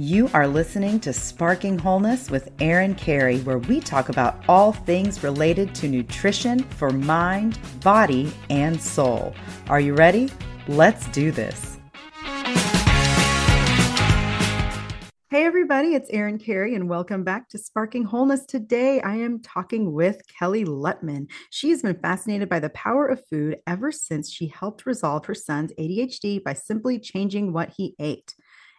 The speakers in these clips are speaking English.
You are listening to Sparking Wholeness with Erin Carey, where we talk about all things related to nutrition for mind, body, and soul. Are you ready? Let's do this. Hey, everybody, it's Erin Carey, and welcome back to Sparking Wholeness. Today, I am talking with Kelly Lutman. She has been fascinated by the power of food ever since she helped resolve her son's ADHD by simply changing what he ate.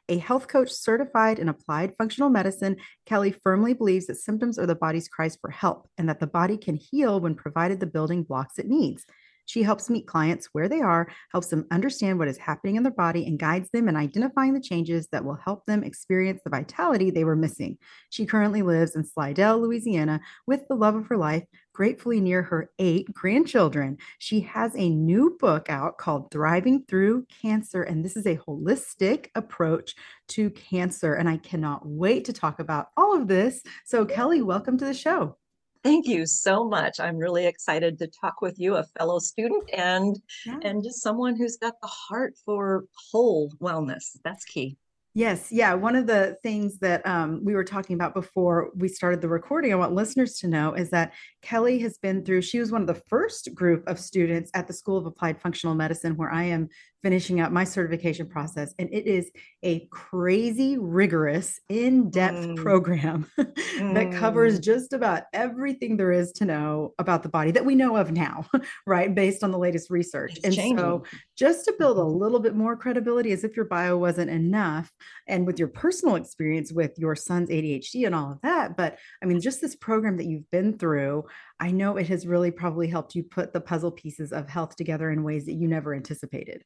A health coach certified in applied functional medicine, Kelly firmly believes that symptoms are the body's cries for help and that the body can heal when provided the building blocks it needs. She helps meet clients where they are, helps them understand what is happening in their body, and guides them in identifying the changes that will help them experience the vitality they were missing. She currently lives in Slidell, Louisiana, with the love of her life, gratefully near her eight grandchildren. She has a new book out called Thriving Through Cancer, and this is a holistic approach to cancer. And I cannot wait to talk about all of this. So, Kelly, welcome to the show. Thank you so much. I'm really excited to talk with you, a fellow student and yeah. and just someone who's got the heart for whole wellness. That's key. Yes, yeah. One of the things that um, we were talking about before we started the recording, I want listeners to know is that Kelly has been through, she was one of the first group of students at the School of Applied Functional Medicine, where I am finishing up my certification process. And it is a crazy, rigorous, in depth mm. program that mm. covers just about everything there is to know about the body that we know of now, right? Based on the latest research. It's and changing. so, just to build a mm-hmm. little bit more credibility, as if your bio wasn't enough, and with your personal experience with your son's ADHD and all of that. But I mean, just this program that you've been through, I know it has really probably helped you put the puzzle pieces of health together in ways that you never anticipated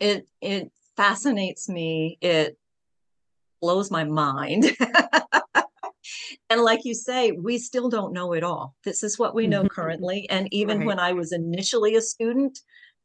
it it fascinates me it blows my mind and like you say we still don't know it all this is what we know mm-hmm. currently and even right. when i was initially a student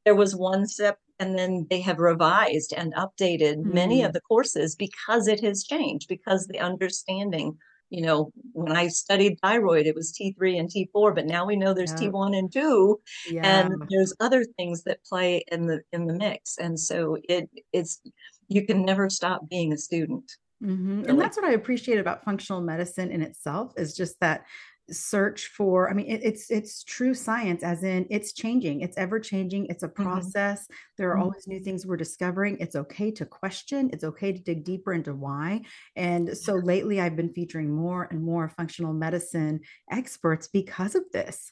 there was one step and then they have revised and updated mm. many of the courses because it has changed because the understanding you know, when I studied thyroid, it was T3 and T4, but now we know there's yeah. T1 and 2 yeah. and there's other things that play in the in the mix. And so it it's you can never stop being a student. Mm-hmm. And that's what I appreciate about functional medicine in itself is just that search for i mean it, it's it's true science as in it's changing it's ever changing it's a mm-hmm. process mm-hmm. there are mm-hmm. always new things we're discovering it's okay to question it's okay to dig deeper into why and so lately i've been featuring more and more functional medicine experts because of this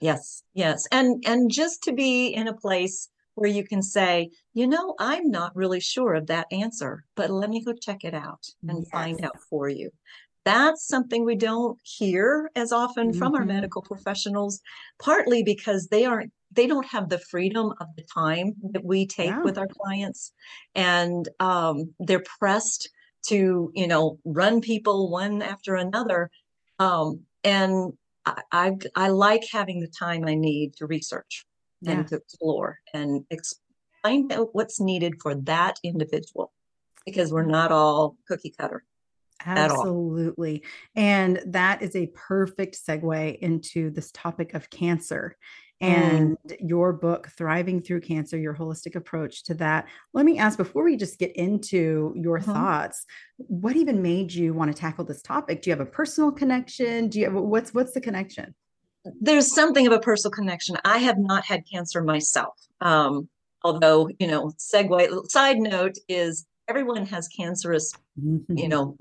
yes yes and and just to be in a place where you can say you know i'm not really sure of that answer but let me go check it out and yes. find out for you that's something we don't hear as often mm-hmm. from our mm-hmm. medical professionals partly because they aren't they don't have the freedom of the time that we take yeah. with our clients and um, they're pressed to you know run people one after another um, and I, I, I like having the time i need to research yeah. and to explore and ex- find out what's needed for that individual because we're not all cookie cutter Absolutely. And that is a perfect segue into this topic of cancer mm. and mm. your book, Thriving Through Cancer, your holistic approach to that. Let me ask before we just get into your mm-hmm. thoughts, what even made you want to tackle this topic? Do you have a personal connection? Do you have what's what's the connection? There's something of a personal connection. I have not had cancer myself. Um, although, you know, segue side note is everyone has cancerous mm-hmm. you know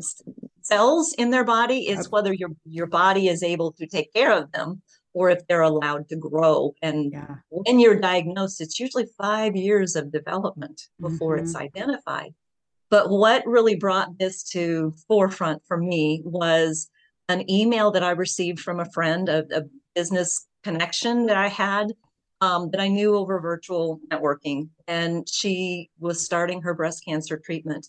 cells in their body is whether your your body is able to take care of them or if they're allowed to grow and yeah. when you're diagnosed it's usually 5 years of development before mm-hmm. it's identified but what really brought this to forefront for me was an email that I received from a friend, a, a business connection that I had um, that I knew over virtual networking. And she was starting her breast cancer treatment.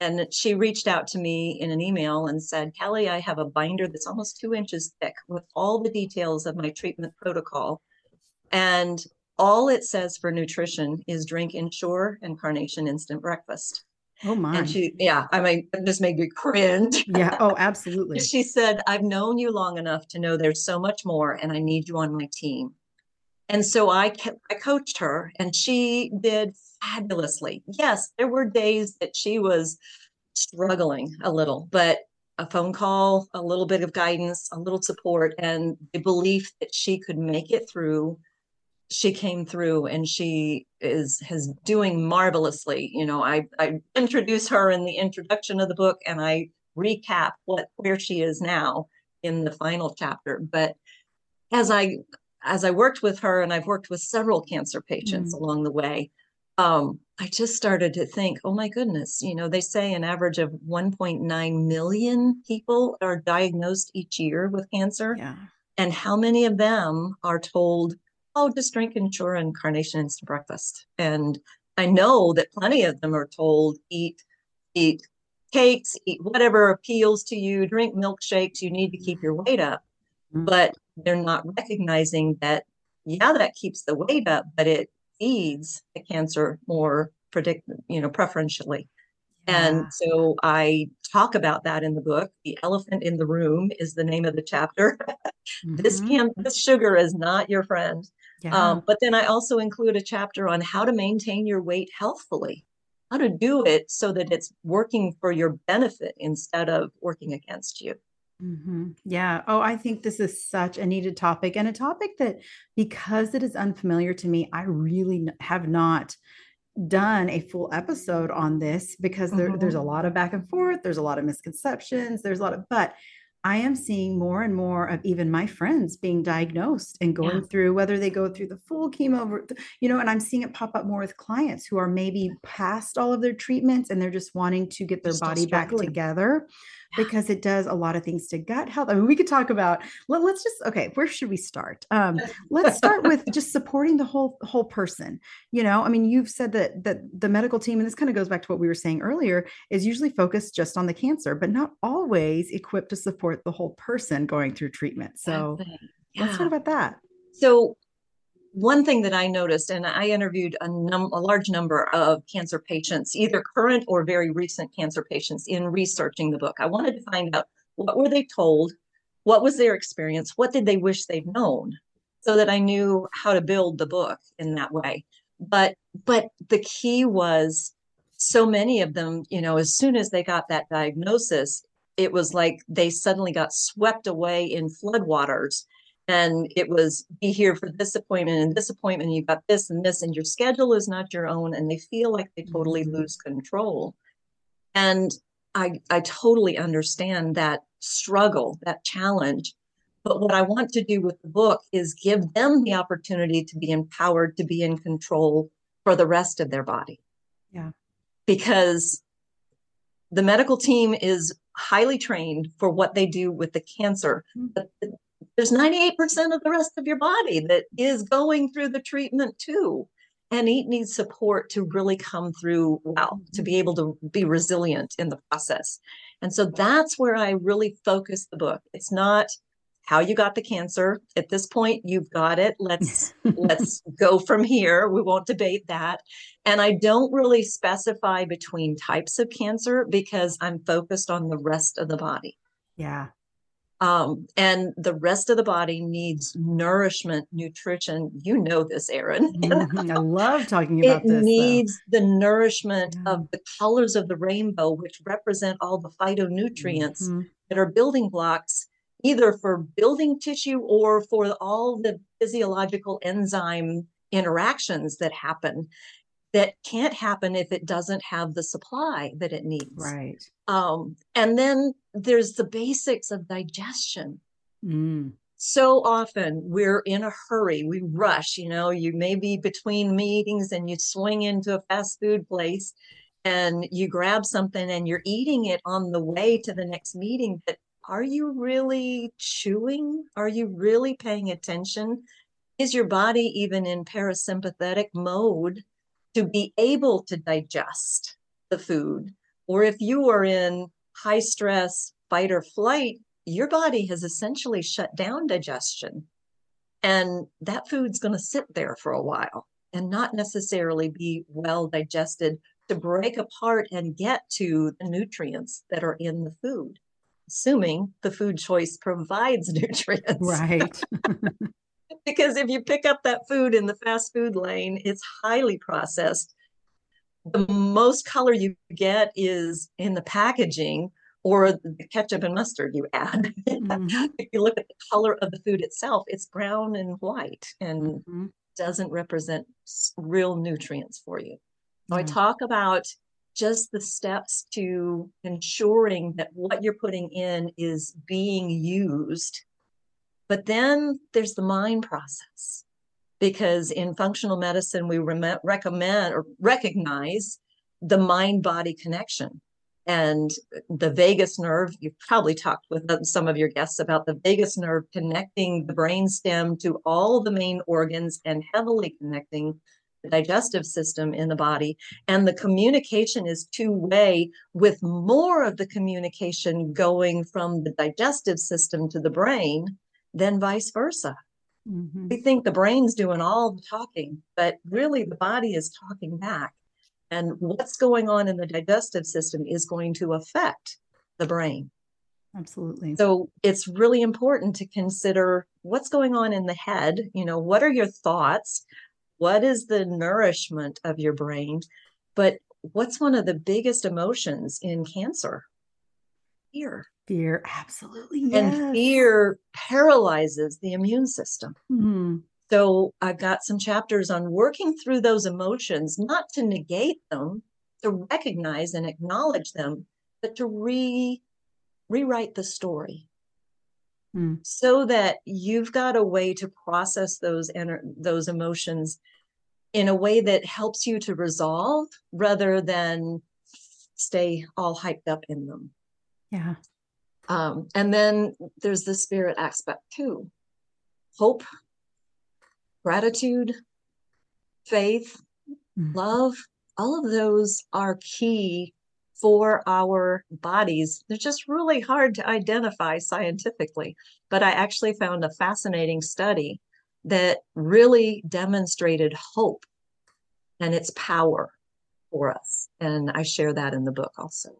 And she reached out to me in an email and said, Kelly, I have a binder that's almost two inches thick with all the details of my treatment protocol. And all it says for nutrition is drink Ensure and Carnation Instant Breakfast. Oh my. And she, yeah, I mean, it just made me cringe. Yeah. Oh, absolutely. she said, I've known you long enough to know there's so much more and I need you on my team. And so I kept, I coached her and she did fabulously. Yes, there were days that she was struggling a little, but a phone call, a little bit of guidance, a little support, and the belief that she could make it through. She came through and she is has doing marvelously. You know, I I introduce her in the introduction of the book and I recap what where she is now in the final chapter. But as I as I worked with her and I've worked with several cancer patients mm. along the way, um, I just started to think, oh my goodness, you know, they say an average of 1.9 million people are diagnosed each year with cancer. Yeah. And how many of them are told, oh, just drink Ensure and Carnation Instant Breakfast? And I know that plenty of them are told, eat, eat cakes, eat whatever appeals to you, drink milkshakes, you need to keep your weight up. Mm-hmm. But they're not recognizing that, yeah, that keeps the weight up, but it feeds the cancer more predict, you know, preferentially. Yeah. And so I talk about that in the book. The elephant in the room is the name of the chapter. mm-hmm. This can this sugar is not your friend. Yeah. Um, but then I also include a chapter on how to maintain your weight healthfully, how to do it so that it's working for your benefit instead of working against you. Mm-hmm. Yeah. Oh, I think this is such a needed topic and a topic that, because it is unfamiliar to me, I really have not done a full episode on this because there, mm-hmm. there's a lot of back and forth. There's a lot of misconceptions. There's a lot of, but I am seeing more and more of even my friends being diagnosed and going yeah. through whether they go through the full chemo, you know, and I'm seeing it pop up more with clients who are maybe past all of their treatments and they're just wanting to get their body back together because it does a lot of things to gut health. I mean, we could talk about let, us just okay, where should we start? Um, let's start with just supporting the whole whole person. You know, I mean, you've said that that the medical team, and this kind of goes back to what we were saying earlier, is usually focused just on the cancer, but not always equipped to support the whole person going through treatment. So yeah. let's talk about that. So one thing that I noticed, and I interviewed a, num- a large number of cancer patients, either current or very recent cancer patients, in researching the book. I wanted to find out what were they told, what was their experience, what did they wish they'd known, so that I knew how to build the book in that way. But but the key was so many of them, you know, as soon as they got that diagnosis, it was like they suddenly got swept away in floodwaters and it was be here for this appointment and this appointment you've got this and this and your schedule is not your own and they feel like they totally mm-hmm. lose control and i i totally understand that struggle that challenge but what i want to do with the book is give them the opportunity to be empowered to be in control for the rest of their body yeah because the medical team is highly trained for what they do with the cancer mm-hmm. but there's 98% of the rest of your body that is going through the treatment too. And it needs support to really come through well, to be able to be resilient in the process. And so that's where I really focus the book. It's not how you got the cancer. At this point, you've got it. Let's let's go from here. We won't debate that. And I don't really specify between types of cancer because I'm focused on the rest of the body. Yeah. Um, and the rest of the body needs nourishment, nutrition. You know this, Erin. Mm-hmm. I love talking about it this. It needs though. the nourishment yeah. of the colors of the rainbow, which represent all the phytonutrients mm-hmm. that are building blocks, either for building tissue or for all the physiological enzyme interactions that happen that can't happen if it doesn't have the supply that it needs. Right. Um, and then there's the basics of digestion. Mm. So often we're in a hurry, we rush, you know, you may be between meetings and you swing into a fast food place and you grab something and you're eating it on the way to the next meeting. But are you really chewing? Are you really paying attention? Is your body even in parasympathetic mode to be able to digest the food. Or if you are in high stress, fight or flight, your body has essentially shut down digestion. And that food's going to sit there for a while and not necessarily be well digested to break apart and get to the nutrients that are in the food, assuming the food choice provides nutrients. Right. because if you pick up that food in the fast food lane, it's highly processed. the most color you get is in the packaging or the ketchup and mustard you add. Mm-hmm. if you look at the color of the food itself, it's brown and white and mm-hmm. doesn't represent real nutrients for you. So mm-hmm. I talk about just the steps to ensuring that what you're putting in is being used. But then there's the mind process because in functional medicine we re- recommend or recognize the mind body connection. And the vagus nerve you've probably talked with some of your guests about the vagus nerve connecting the brain stem to all the main organs and heavily connecting the digestive system in the body. And the communication is two way with more of the communication going from the digestive system to the brain than vice versa mm-hmm. we think the brain's doing all the talking but really the body is talking back and what's going on in the digestive system is going to affect the brain. Absolutely. So it's really important to consider what's going on in the head. You know, what are your thoughts? What is the nourishment of your brain? But what's one of the biggest emotions in cancer? Fear. Fear, absolutely. Yes. And fear paralyzes the immune system. Mm-hmm. So I've got some chapters on working through those emotions, not to negate them, to recognize and acknowledge them, but to re rewrite the story. Mm. So that you've got a way to process those ener- those emotions in a way that helps you to resolve rather than stay all hyped up in them. Yeah. Um, and then there's the spirit aspect too. Hope gratitude, faith, mm. love, all of those are key for our bodies. They're just really hard to identify scientifically. But I actually found a fascinating study that really demonstrated hope and its power for us. And I share that in the book also.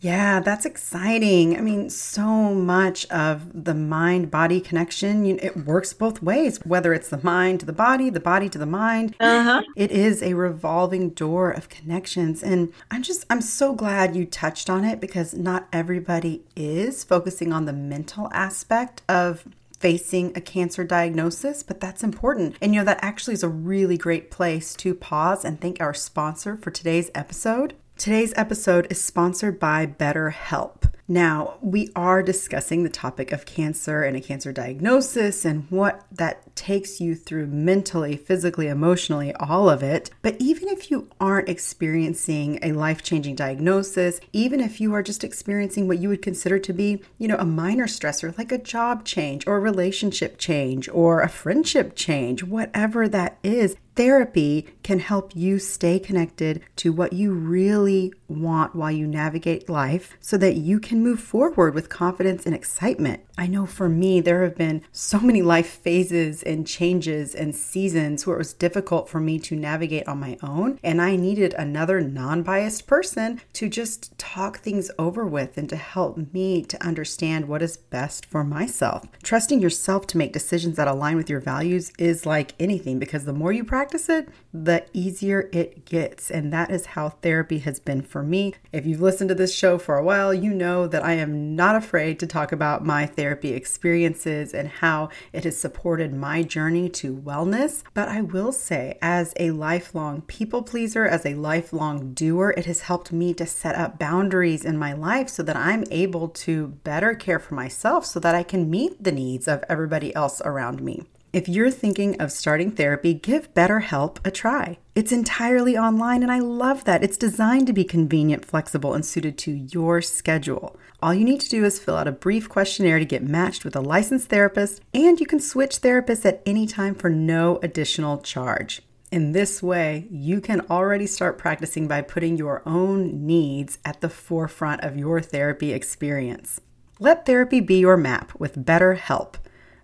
Yeah, that's exciting. I mean, so much of the mind body connection, you know, it works both ways, whether it's the mind to the body, the body to the mind. Uh-huh. It is a revolving door of connections. And I'm just, I'm so glad you touched on it because not everybody is focusing on the mental aspect of facing a cancer diagnosis, but that's important. And you know, that actually is a really great place to pause and thank our sponsor for today's episode. Today's episode is sponsored by BetterHelp. Now, we are discussing the topic of cancer and a cancer diagnosis and what that takes you through mentally, physically, emotionally, all of it. But even if you aren't experiencing a life changing diagnosis, even if you are just experiencing what you would consider to be, you know, a minor stressor like a job change or a relationship change or a friendship change, whatever that is, Therapy can help you stay connected to what you really want while you navigate life so that you can move forward with confidence and excitement. I know for me, there have been so many life phases and changes and seasons where it was difficult for me to navigate on my own, and I needed another non biased person to just talk things over with and to help me to understand what is best for myself. Trusting yourself to make decisions that align with your values is like anything because the more you practice it, the easier it gets. And that is how therapy has been for me. If you've listened to this show for a while, you know that I am not afraid to talk about my therapy experiences and how it has supported my journey to wellness. But I will say, as a lifelong people pleaser, as a lifelong doer, it has helped me to set up boundaries in my life so that I'm able to better care for myself so that I can meet the needs of everybody else around me. If you're thinking of starting therapy, give BetterHelp a try. It's entirely online, and I love that. It's designed to be convenient, flexible, and suited to your schedule. All you need to do is fill out a brief questionnaire to get matched with a licensed therapist, and you can switch therapists at any time for no additional charge. In this way, you can already start practicing by putting your own needs at the forefront of your therapy experience. Let therapy be your map with BetterHelp.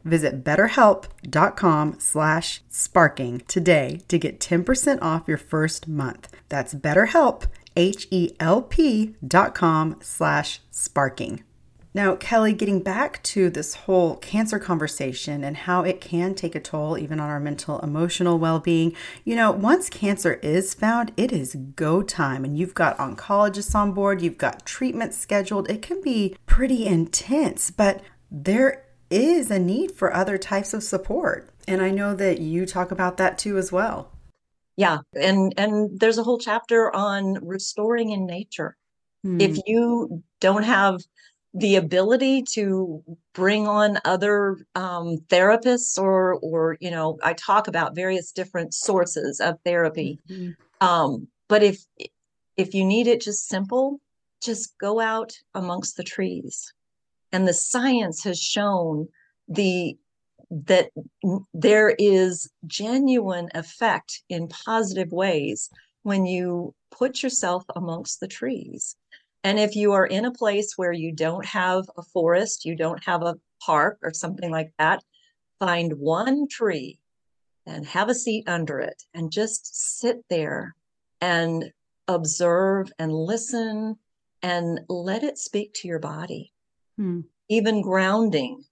Visit betterhelp.com slash sparking today to get 10% off your first month. That's betterhelp, H-E-L-P dot com slash sparking. Now, Kelly, getting back to this whole cancer conversation and how it can take a toll even on our mental, emotional well being, you know, once cancer is found, it is go time. And you've got oncologists on board, you've got treatment scheduled. It can be pretty intense, but there is a need for other types of support. And I know that you talk about that too as well. Yeah, and and there's a whole chapter on restoring in nature. Hmm. If you don't have the ability to bring on other um, therapists or or you know i talk about various different sources of therapy mm-hmm. um, but if if you need it just simple just go out amongst the trees and the science has shown the that there is genuine effect in positive ways when you put yourself amongst the trees and if you are in a place where you don't have a forest, you don't have a park or something like that, find one tree and have a seat under it and just sit there and observe and listen and let it speak to your body. Hmm. Even grounding,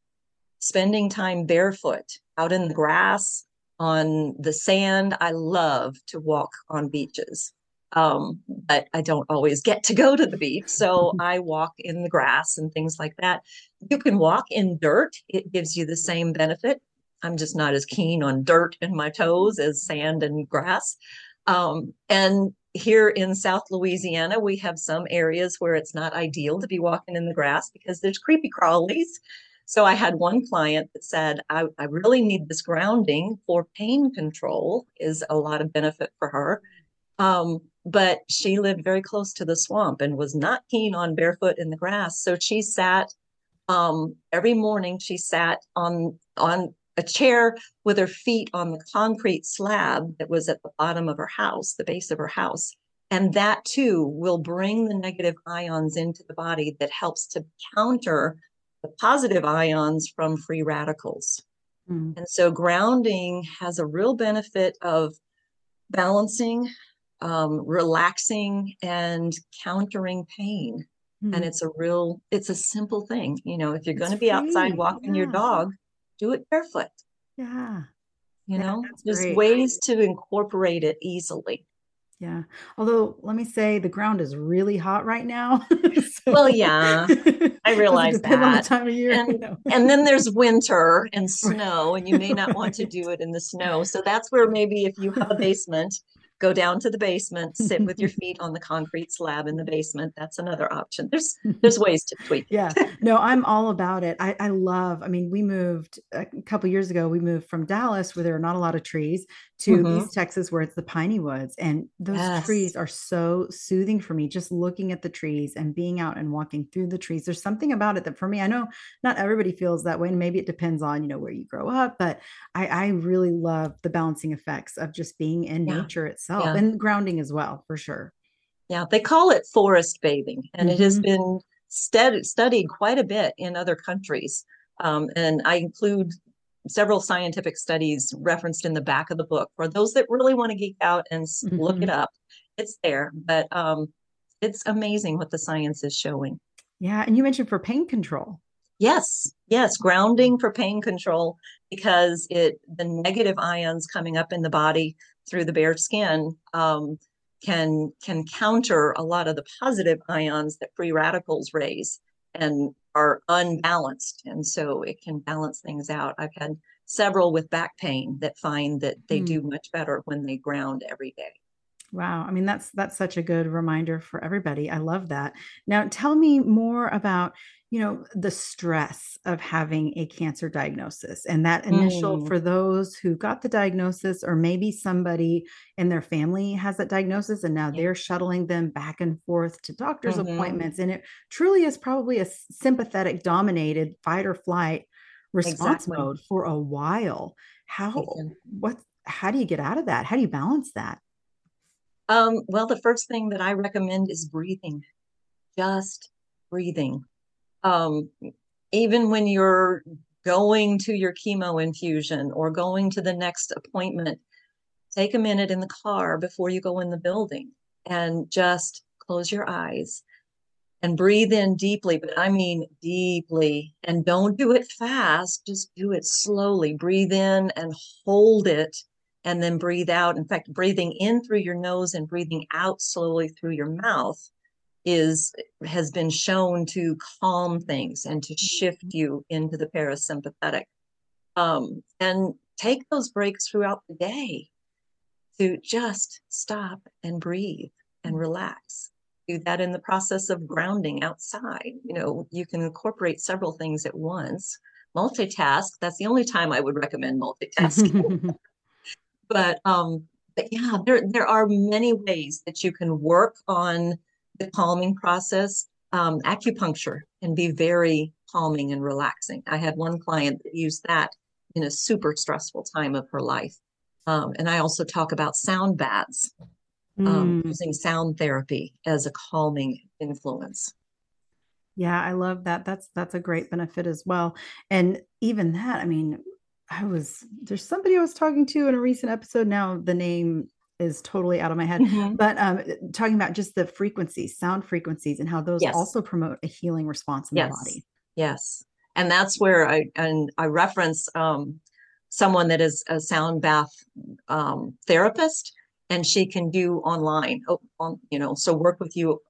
spending time barefoot out in the grass, on the sand. I love to walk on beaches um, but I don't always get to go to the beach. So I walk in the grass and things like that. You can walk in dirt, it gives you the same benefit. I'm just not as keen on dirt in my toes as sand and grass. Um, and here in South Louisiana, we have some areas where it's not ideal to be walking in the grass because there's creepy crawlies. So I had one client that said, I, I really need this grounding for pain control, is a lot of benefit for her. Um, but she lived very close to the swamp and was not keen on barefoot in the grass. So she sat um, every morning. She sat on on a chair with her feet on the concrete slab that was at the bottom of her house, the base of her house. And that too will bring the negative ions into the body that helps to counter the positive ions from free radicals. Mm. And so grounding has a real benefit of balancing um, relaxing and countering pain. Mm-hmm. And it's a real, it's a simple thing. You know, if you're going to be outside walking yeah. your dog, do it barefoot. Yeah. You yeah, know, there's great. ways to incorporate it easily. Yeah. Although, let me say the ground is really hot right now. so, well, yeah, I realize that. On the time of year. And, you know. and then there's winter and snow, and you may not want to do it in the snow. So that's where maybe if you have a basement, go down to the basement, sit with your feet on the concrete slab in the basement. That's another option. There's there's ways to tweak. yeah. No, I'm all about it. I, I love, I mean, we moved uh, a couple years ago, we moved from Dallas where there are not a lot of trees to mm-hmm. East Texas where it's the piney woods. And those yes. trees are so soothing for me, just looking at the trees and being out and walking through the trees. There's something about it that for me, I know not everybody feels that way. And maybe it depends on, you know, where you grow up, but I, I really love the balancing effects of just being in yeah. nature itself yeah. and grounding as well, for sure. Yeah, they call it forest bathing, and mm-hmm. it has mm-hmm. been stud- studied quite a bit in other countries. Um, and I include several scientific studies referenced in the back of the book for those that really want to geek out and mm-hmm. look it up. It's there, but um, it's amazing what the science is showing. Yeah, and you mentioned for pain control. Yes, yes, grounding for pain control because it the negative ions coming up in the body through the bare skin um, can can counter a lot of the positive ions that free radicals raise and are unbalanced and so it can balance things out. I've had several with back pain that find that they mm. do much better when they ground every day. Wow i mean that's that's such a good reminder for everybody. I love that. Now tell me more about you know the stress of having a cancer diagnosis and that initial mm. for those who got the diagnosis or maybe somebody in their family has that diagnosis and now yeah. they're shuttling them back and forth to doctor's mm-hmm. appointments and it truly is probably a sympathetic dominated fight or flight response exactly. mode for a while how what how do you get out of that how do you balance that um, well the first thing that i recommend is breathing just breathing um, even when you're going to your chemo infusion or going to the next appointment, take a minute in the car before you go in the building and just close your eyes and breathe in deeply, but I mean deeply. And don't do it fast, just do it slowly. Breathe in and hold it, and then breathe out. In fact, breathing in through your nose and breathing out slowly through your mouth is has been shown to calm things and to shift mm-hmm. you into the parasympathetic. Um, and take those breaks throughout the day to just stop and breathe and mm-hmm. relax. Do that in the process of grounding outside. You know you can incorporate several things at once. Multitask that's the only time i would recommend multitasking. But um but yeah there there are many ways that you can work on the calming process, um, acupuncture can be very calming and relaxing. I had one client that used that in a super stressful time of her life. Um, and I also talk about sound baths, um, mm. using sound therapy as a calming influence. Yeah, I love that. That's that's a great benefit as well. And even that, I mean, I was there's somebody I was talking to in a recent episode. Now the name is totally out of my head. Mm-hmm. But um, talking about just the frequencies, sound frequencies, and how those yes. also promote a healing response in yes. the body. Yes, and that's where I and I reference um, someone that is a sound bath um, therapist, and she can do online. Oh, on, you know, so work with you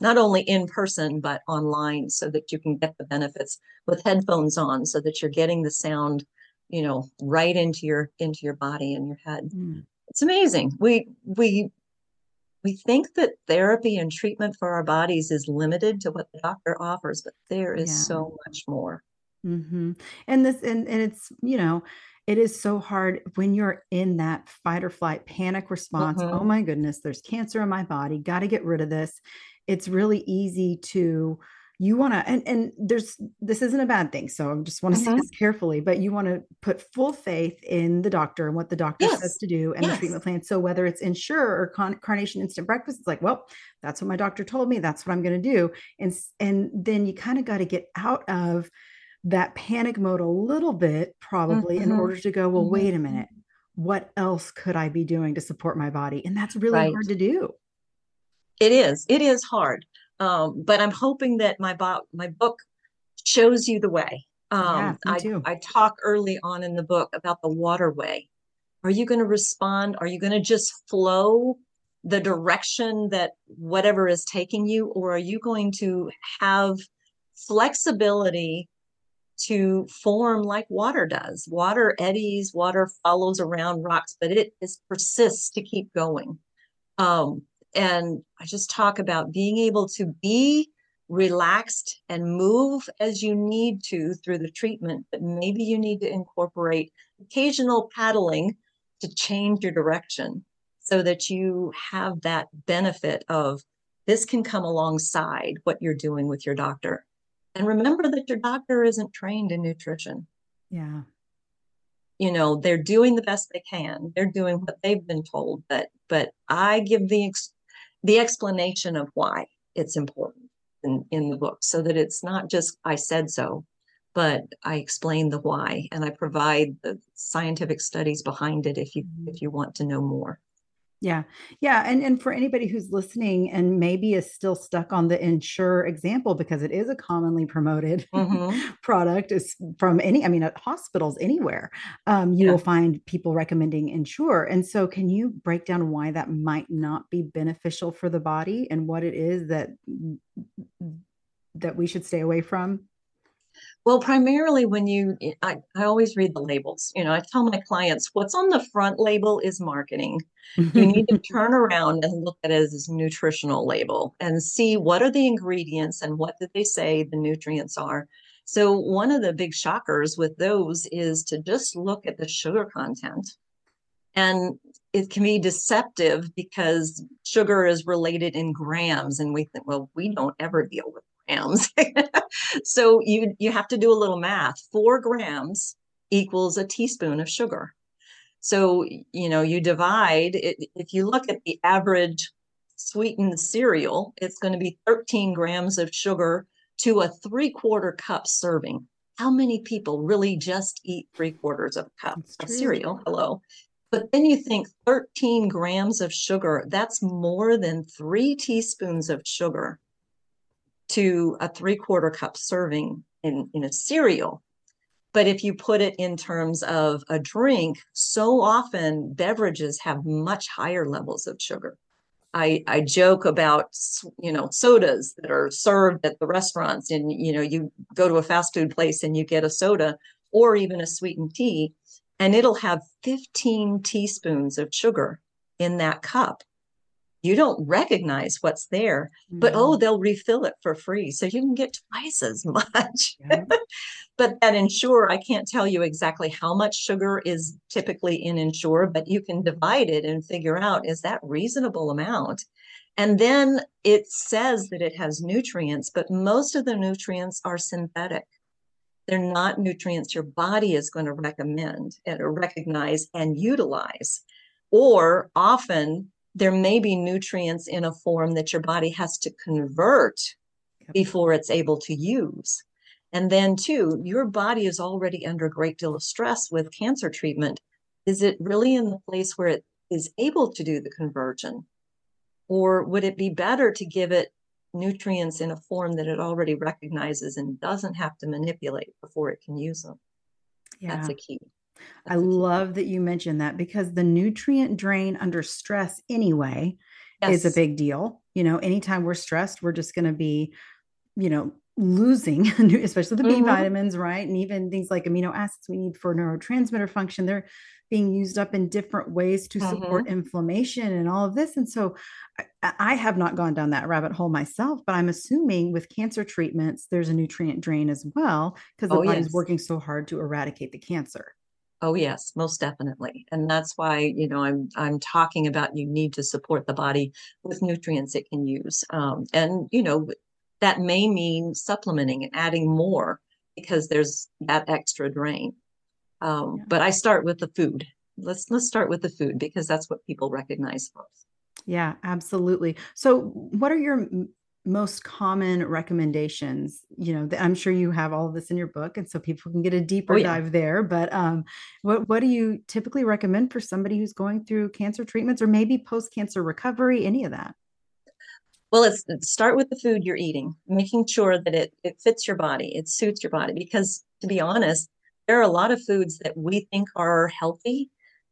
not only in person but online, so that you can get the benefits with headphones on, so that you're getting the sound, you know, right into your into your body and your head. Mm it's amazing. We we we think that therapy and treatment for our bodies is limited to what the doctor offers, but there is yeah. so much more. Mm-hmm. And this and, and it's you know it is so hard when you're in that fight or flight panic response. Mm-hmm. Oh my goodness, there's cancer in my body. Got to get rid of this. It's really easy to you want to and and there's this isn't a bad thing so i just want to mm-hmm. say this carefully but you want to put full faith in the doctor and what the doctor yes. says to do and yes. the treatment plan so whether it's Ensure or Con- carnation instant breakfast it's like well that's what my doctor told me that's what i'm going to do and and then you kind of got to get out of that panic mode a little bit probably mm-hmm. in order to go well mm-hmm. wait a minute what else could i be doing to support my body and that's really right. hard to do it is it is hard um, but I'm hoping that my bo- my book shows you the way. Um, yeah, I, too. I talk early on in the book about the waterway. Are you going to respond? Are you going to just flow the direction that whatever is taking you, or are you going to have flexibility to form like water does? Water eddies, water follows around rocks, but it is persists to keep going. Um, and I just talk about being able to be relaxed and move as you need to through the treatment, but maybe you need to incorporate occasional paddling to change your direction so that you have that benefit of this can come alongside what you're doing with your doctor. And remember that your doctor isn't trained in nutrition. Yeah. You know, they're doing the best they can. They're doing what they've been told, but but I give the the explanation of why it's important in, in the book so that it's not just I said so, but I explain the why and I provide the scientific studies behind it if you if you want to know more. Yeah. Yeah. And, and for anybody who's listening and maybe is still stuck on the Ensure example, because it is a commonly promoted mm-hmm. product is from any, I mean, at hospitals anywhere, um, you yeah. will find people recommending Ensure. And so can you break down why that might not be beneficial for the body and what it is that that we should stay away from? Well, primarily when you, eh, I, I always read the labels. You know, I tell my clients what's on the front label is marketing. you need to turn around and look at it as a nutritional label and see what are the ingredients and what did they say the nutrients are. So, one of the big shockers with those is to just look at the sugar content. And it can be deceptive because sugar is related in grams. And we think, well, we don't ever deal with grams. so you you have to do a little math. Four grams equals a teaspoon of sugar. So you know you divide it. If you look at the average sweetened cereal, it's going to be 13 grams of sugar to a three quarter cup serving. How many people really just eat three quarters of a cup of cereal? Hello. But then you think 13 grams of sugar, that's more than three teaspoons of sugar to a three quarter cup serving in, in a cereal. But if you put it in terms of a drink, so often beverages have much higher levels of sugar. I, I joke about you know sodas that are served at the restaurants and you know you go to a fast food place and you get a soda or even a sweetened tea and it'll have 15 teaspoons of sugar in that cup you don't recognize what's there but oh mm-hmm. they'll refill it for free. So you can get twice as much. Yeah. but that ensure i can't tell you exactly how much sugar is typically in ensure but you can divide it and figure out is that reasonable amount? And then it says that it has nutrients but most of the nutrients are synthetic. They're not nutrients your body is going to recommend and recognize and utilize. Or often there may be nutrients in a form that your body has to convert before it's able to use. And then, too, your body is already under a great deal of stress with cancer treatment. Is it really in the place where it is able to do the conversion? Or would it be better to give it nutrients in a form that it already recognizes and doesn't have to manipulate before it can use them? Yeah. That's a key. I love that you mentioned that because the nutrient drain under stress, anyway, yes. is a big deal. You know, anytime we're stressed, we're just going to be, you know, losing, especially the B mm-hmm. vitamins, right? And even things like amino acids we need for neurotransmitter function. They're being used up in different ways to support mm-hmm. inflammation and all of this. And so I, I, have not gone down that rabbit hole myself, but I'm assuming with cancer treatments, there's a nutrient drain as well because the oh, body's yes. working so hard to eradicate the cancer. Oh yes, most definitely. And that's why, you know, I'm I'm talking about you need to support the body with nutrients it can use. Um, and you know, that may mean supplementing and adding more because there's that extra drain. Um, yeah. but I start with the food. Let's let's start with the food because that's what people recognize first. Yeah, absolutely. So, what are your most common recommendations you know i'm sure you have all of this in your book and so people can get a deeper oh, yeah. dive there but um, what, what do you typically recommend for somebody who's going through cancer treatments or maybe post-cancer recovery any of that well let's start with the food you're eating making sure that it, it fits your body it suits your body because to be honest there are a lot of foods that we think are healthy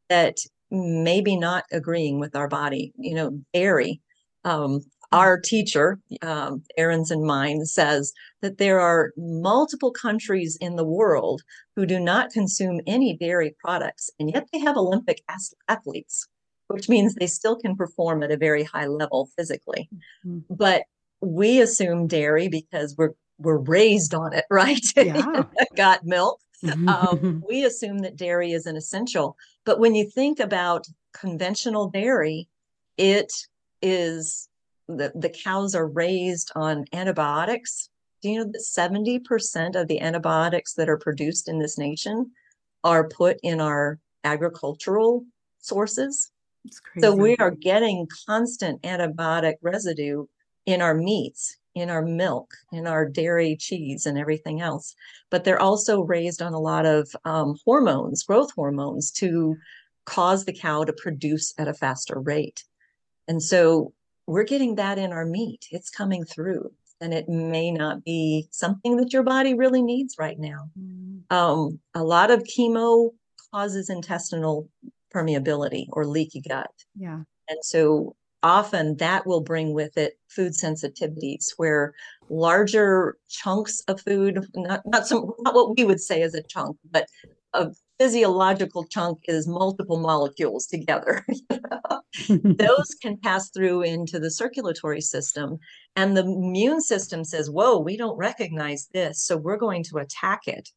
that maybe not agreeing with our body you know dairy um, our teacher, um, Erin's and mine, says that there are multiple countries in the world who do not consume any dairy products, and yet they have Olympic athletes, which means they still can perform at a very high level physically. Mm-hmm. But we assume dairy because we're we're raised on it, right? Yeah. Got milk. Mm-hmm. Um, we assume that dairy is an essential. But when you think about conventional dairy, it is the, the cows are raised on antibiotics. Do you know that 70% of the antibiotics that are produced in this nation are put in our agricultural sources? So we are getting constant antibiotic residue in our meats, in our milk, in our dairy, cheese, and everything else. But they're also raised on a lot of um, hormones, growth hormones, to cause the cow to produce at a faster rate. And so we're getting that in our meat. It's coming through. And it may not be something that your body really needs right now. Mm. Um, a lot of chemo causes intestinal permeability or leaky gut. Yeah. And so often that will bring with it food sensitivities where larger chunks of food, not, not some not what we would say as a chunk, but a physiological chunk is multiple molecules together. Those can pass through into the circulatory system. And the immune system says, Whoa, we don't recognize this. So we're going to attack it.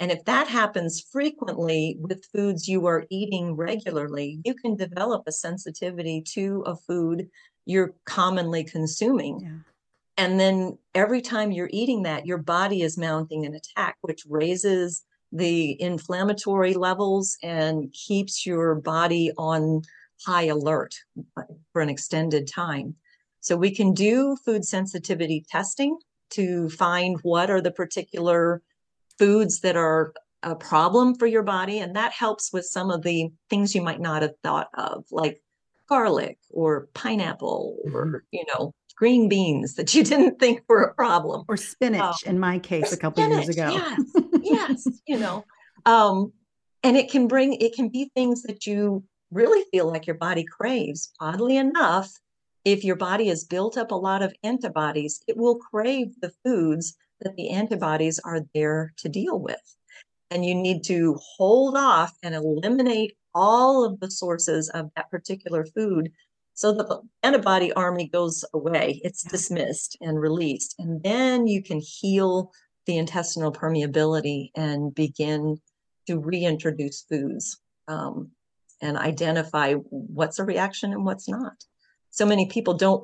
And if that happens frequently with foods you are eating regularly, you can develop a sensitivity to a food you're commonly consuming. Yeah. And then every time you're eating that, your body is mounting an attack, which raises the inflammatory levels and keeps your body on high alert for an extended time. So we can do food sensitivity testing to find what are the particular foods that are a problem for your body. And that helps with some of the things you might not have thought of, like garlic or pineapple or, you know, green beans that you didn't think were a problem or spinach uh, in my case a couple spinach, years ago yes yes you know um and it can bring it can be things that you really feel like your body craves. Oddly enough if your body has built up a lot of antibodies it will crave the foods that the antibodies are there to deal with. And you need to hold off and eliminate all of the sources of that particular food so the antibody army goes away, it's dismissed and released. And then you can heal the intestinal permeability and begin to reintroduce foods um, and identify what's a reaction and what's not. So many people don't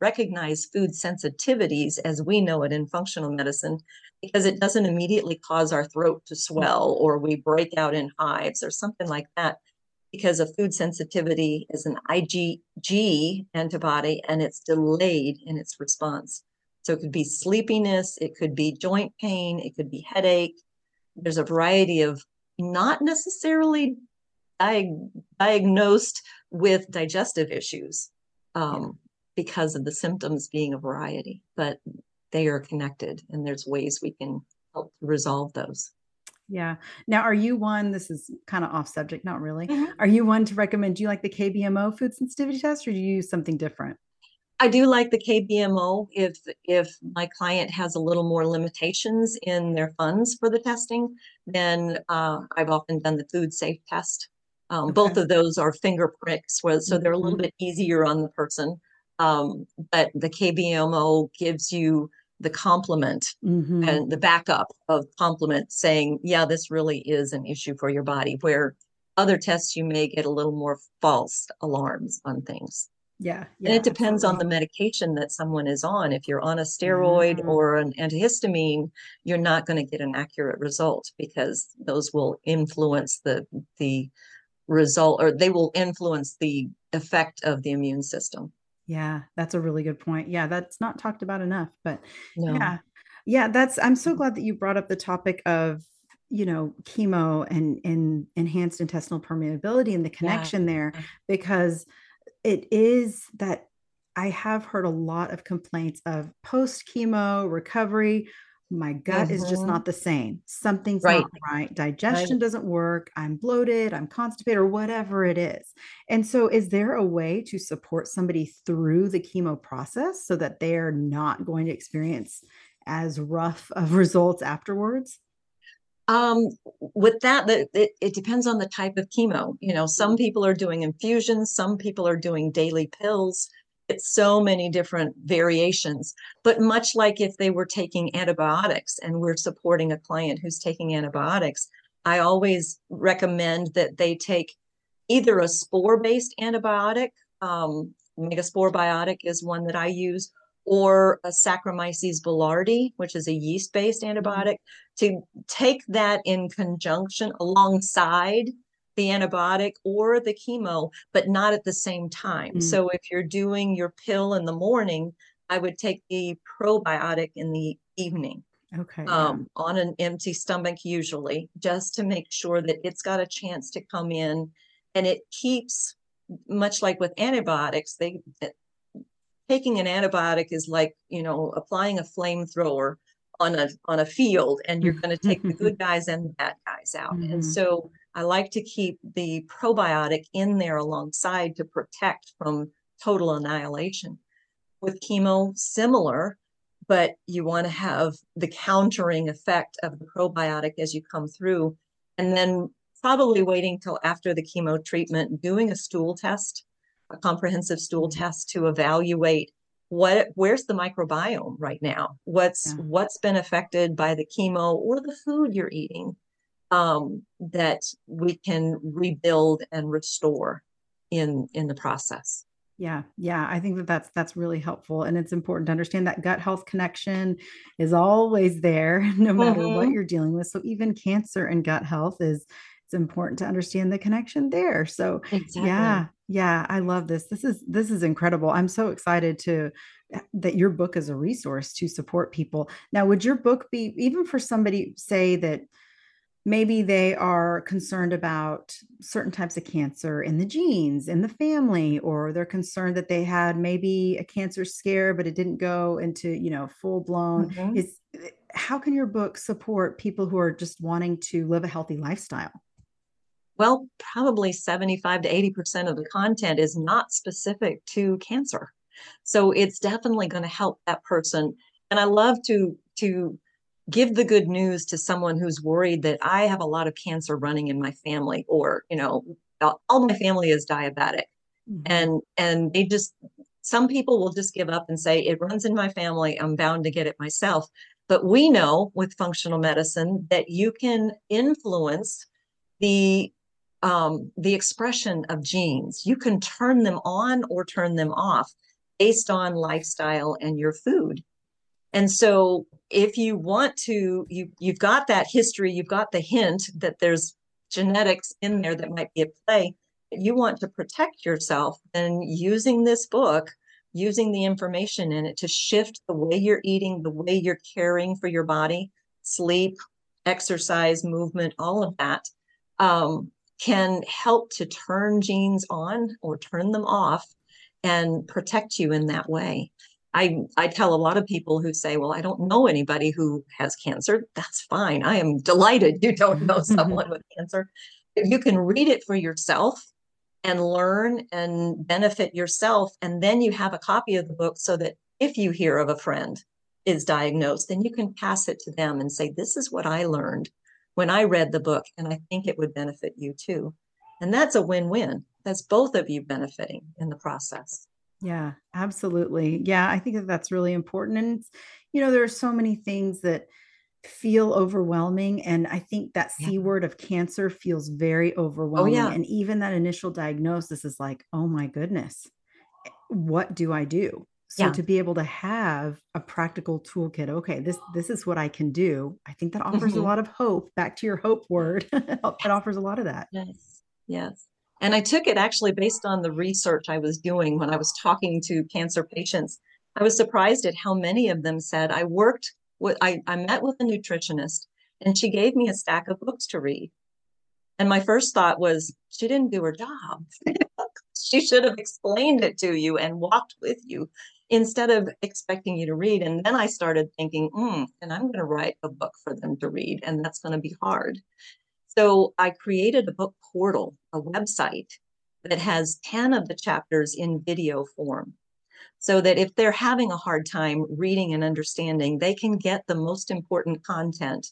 recognize food sensitivities as we know it in functional medicine because it doesn't immediately cause our throat to swell or we break out in hives or something like that because a food sensitivity is an IgG antibody and it's delayed in its response. So it could be sleepiness, it could be joint pain, it could be headache. There's a variety of not necessarily diag- diagnosed with digestive issues um, yeah. because of the symptoms being a variety, but they are connected and there's ways we can help resolve those. Yeah. Now, are you one? This is kind of off subject, not really. Mm-hmm. Are you one to recommend? Do you like the KBMO food sensitivity test, or do you use something different? I do like the KBMO if if my client has a little more limitations in their funds for the testing. Then uh, I've often done the food safe test. Um, okay. Both of those are finger pricks, so they're a little mm-hmm. bit easier on the person. Um, but the KBMO gives you the complement mm-hmm. and the backup of complement saying, yeah, this really is an issue for your body, where other tests you may get a little more false alarms on things. Yeah. yeah and it depends absolutely. on the medication that someone is on. If you're on a steroid mm-hmm. or an antihistamine, you're not going to get an accurate result because those will influence the the result or they will influence the effect of the immune system. Yeah, that's a really good point. Yeah, that's not talked about enough, but no. yeah. Yeah, that's I'm so glad that you brought up the topic of you know chemo and and enhanced intestinal permeability and the connection yeah. there because it is that I have heard a lot of complaints of post chemo recovery my gut mm-hmm. is just mm-hmm. not the same. Something's right. not right. Digestion right. doesn't work. I'm bloated, I'm constipated, or whatever it is. And so, is there a way to support somebody through the chemo process so that they're not going to experience as rough of results afterwards? Um, with that, it, it depends on the type of chemo. You know, some people are doing infusions, some people are doing daily pills it's so many different variations. But much like if they were taking antibiotics and we're supporting a client who's taking antibiotics, I always recommend that they take either a spore based antibiotic, um, Megaspore Biotic is one that I use, or a Saccharomyces boulardii, which is a yeast based antibiotic, to take that in conjunction alongside the antibiotic or the chemo, but not at the same time. Mm. So if you're doing your pill in the morning, I would take the probiotic in the evening. Okay. Um, yeah. On an empty stomach, usually, just to make sure that it's got a chance to come in and it keeps, much like with antibiotics, they taking an antibiotic is like, you know, applying a flamethrower on a on a field and you're going to take the good guys and the bad guys out. Mm-hmm. And so I like to keep the probiotic in there alongside to protect from total annihilation. With chemo, similar, but you want to have the countering effect of the probiotic as you come through. And then probably waiting till after the chemo treatment, doing a stool test, a comprehensive stool mm-hmm. test to evaluate what where's the microbiome right now what's yeah. what's been affected by the chemo or the food you're eating um, that we can rebuild and restore in in the process yeah yeah i think that that's that's really helpful and it's important to understand that gut health connection is always there no matter mm-hmm. what you're dealing with so even cancer and gut health is it's important to understand the connection there so exactly. yeah yeah i love this this is this is incredible i'm so excited to that your book is a resource to support people now would your book be even for somebody say that maybe they are concerned about certain types of cancer in the genes in the family or they're concerned that they had maybe a cancer scare but it didn't go into you know full blown mm-hmm. is how can your book support people who are just wanting to live a healthy lifestyle? Well probably 75 to 80% of the content is not specific to cancer. So it's definitely going to help that person. And i love to to give the good news to someone who's worried that I have a lot of cancer running in my family or, you know, all my family is diabetic. Mm-hmm. And and they just some people will just give up and say it runs in my family, I'm bound to get it myself. But we know with functional medicine that you can influence the um, the expression of genes. You can turn them on or turn them off based on lifestyle and your food. And so if you want to, you you've got that history, you've got the hint that there's genetics in there that might be at play. You want to protect yourself, then using this book, using the information in it to shift the way you're eating, the way you're caring for your body, sleep, exercise, movement, all of that um, can help to turn genes on or turn them off and protect you in that way. I, I tell a lot of people who say, Well, I don't know anybody who has cancer. That's fine. I am delighted you don't know someone with cancer. If you can read it for yourself and learn and benefit yourself, and then you have a copy of the book so that if you hear of a friend is diagnosed, then you can pass it to them and say, This is what I learned when I read the book, and I think it would benefit you too. And that's a win win. That's both of you benefiting in the process. Yeah, absolutely. Yeah, I think that that's really important. And, you know, there are so many things that feel overwhelming. And I think that C yeah. word of cancer feels very overwhelming. Oh, yeah. And even that initial diagnosis is like, oh my goodness, what do I do? So yeah. to be able to have a practical toolkit, okay, this this is what I can do. I think that offers mm-hmm. a lot of hope. Back to your hope word, it offers a lot of that. Yes, yes. And I took it actually based on the research I was doing when I was talking to cancer patients. I was surprised at how many of them said, I worked with, I, I met with a nutritionist and she gave me a stack of books to read. And my first thought was, she didn't do her job. she should have explained it to you and walked with you instead of expecting you to read. And then I started thinking, mm, and I'm going to write a book for them to read, and that's going to be hard. So I created a book portal, a website that has 10 of the chapters in video form so that if they're having a hard time reading and understanding, they can get the most important content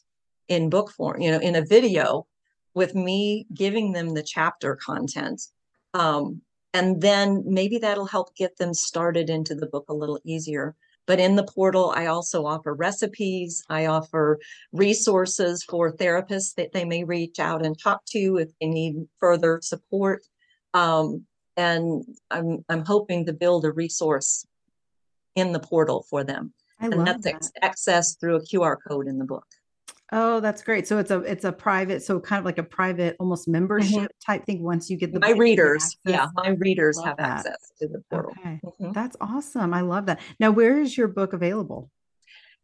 in book form, you know, in a video with me giving them the chapter content. Um, and then maybe that'll help get them started into the book a little easier. But in the portal, I also offer recipes. I offer resources for therapists that they may reach out and talk to if they need further support. Um, and I'm I'm hoping to build a resource in the portal for them. I and that's that. accessed through a QR code in the book. Oh, that's great. So it's a it's a private, so kind of like a private, almost membership mm-hmm. type thing. Once you get the my readers, yeah, my readers have that. access to the portal. Okay. Mm-hmm. That's awesome. I love that. Now, where is your book available?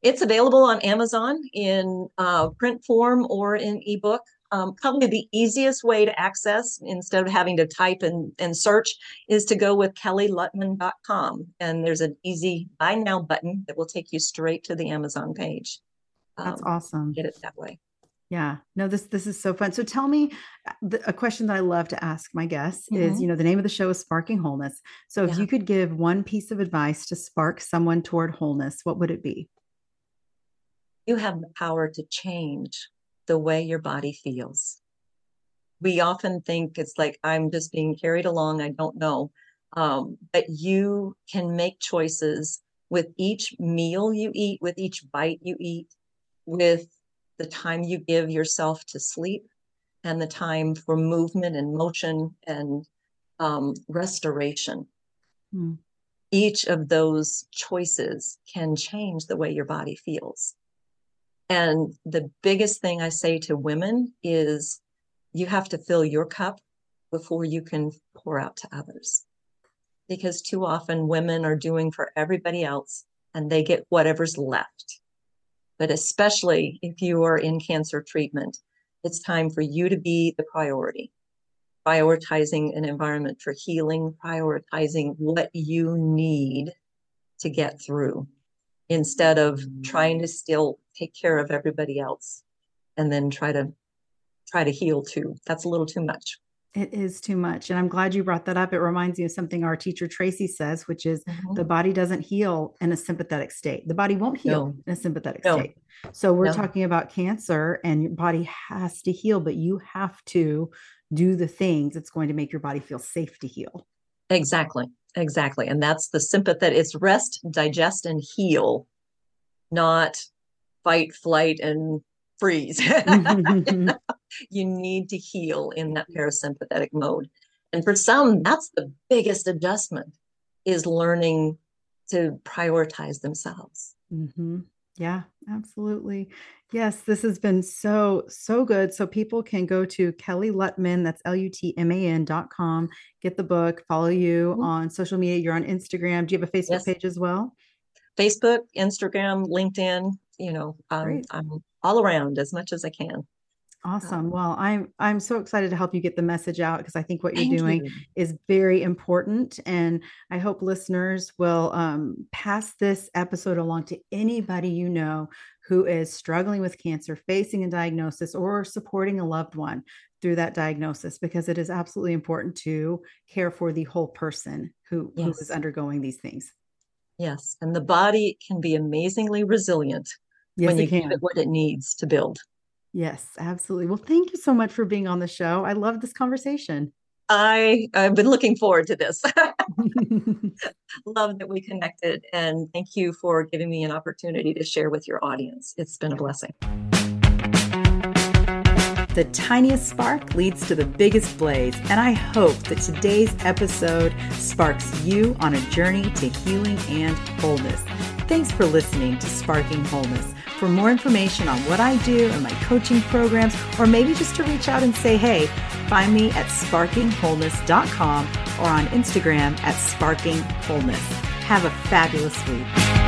It's available on Amazon in uh, print form or in ebook. Um, probably the easiest way to access instead of having to type and, and search is to go with kellylutman.com. And there's an easy buy now button that will take you straight to the Amazon page. That's um, awesome. Get it that way. Yeah. No, this this is so fun. So tell me uh, a question that I love to ask my guests mm-hmm. is, you know, the name of the show is Sparking Wholeness. So if yeah. you could give one piece of advice to spark someone toward wholeness, what would it be? You have the power to change the way your body feels. We often think it's like I'm just being carried along, I don't know. Um, but you can make choices with each meal you eat, with each bite you eat, with the time you give yourself to sleep and the time for movement and motion and um, restoration. Hmm. Each of those choices can change the way your body feels. And the biggest thing I say to women is you have to fill your cup before you can pour out to others. Because too often women are doing for everybody else and they get whatever's left but especially if you are in cancer treatment, It's time for you to be the priority, prioritizing an environment for healing, prioritizing what you need to get through instead of trying to still take care of everybody else and then try to try to heal too. That's a little too much. It is too much. And I'm glad you brought that up. It reminds me of something our teacher Tracy says, which is mm-hmm. the body doesn't heal in a sympathetic state. The body won't heal no. in a sympathetic no. state. So we're no. talking about cancer and your body has to heal, but you have to do the things that's going to make your body feel safe to heal. Exactly. Exactly. And that's the sympathetic it's rest, digest, and heal, not fight, flight, and freeze. you need to heal in that parasympathetic mode. And for some, that's the biggest adjustment is learning to prioritize themselves. Mm-hmm. Yeah, absolutely. Yes, this has been so, so good. So people can go to Kelly Lutman, that's L U T M A N dot com, get the book, follow you mm-hmm. on social media. You're on Instagram. Do you have a Facebook yes. page as well? Facebook, Instagram, LinkedIn, you know, um, I'm all around as much as I can. Awesome. Well, I'm I'm so excited to help you get the message out because I think what you're doing you. is very important, and I hope listeners will um, pass this episode along to anybody you know who is struggling with cancer, facing a diagnosis, or supporting a loved one through that diagnosis, because it is absolutely important to care for the whole person who, yes. who is undergoing these things. Yes, and the body can be amazingly resilient yes, when you give it what it needs to build. Yes, absolutely. Well, thank you so much for being on the show. I love this conversation. I I've been looking forward to this. love that we connected and thank you for giving me an opportunity to share with your audience. It's been a blessing. The tiniest spark leads to the biggest blaze, and I hope that today's episode sparks you on a journey to healing and wholeness. Thanks for listening to Sparking Wholeness. For more information on what I do and my coaching programs, or maybe just to reach out and say hey, find me at sparkingwholeness.com or on Instagram at sparkingwholeness. Have a fabulous week.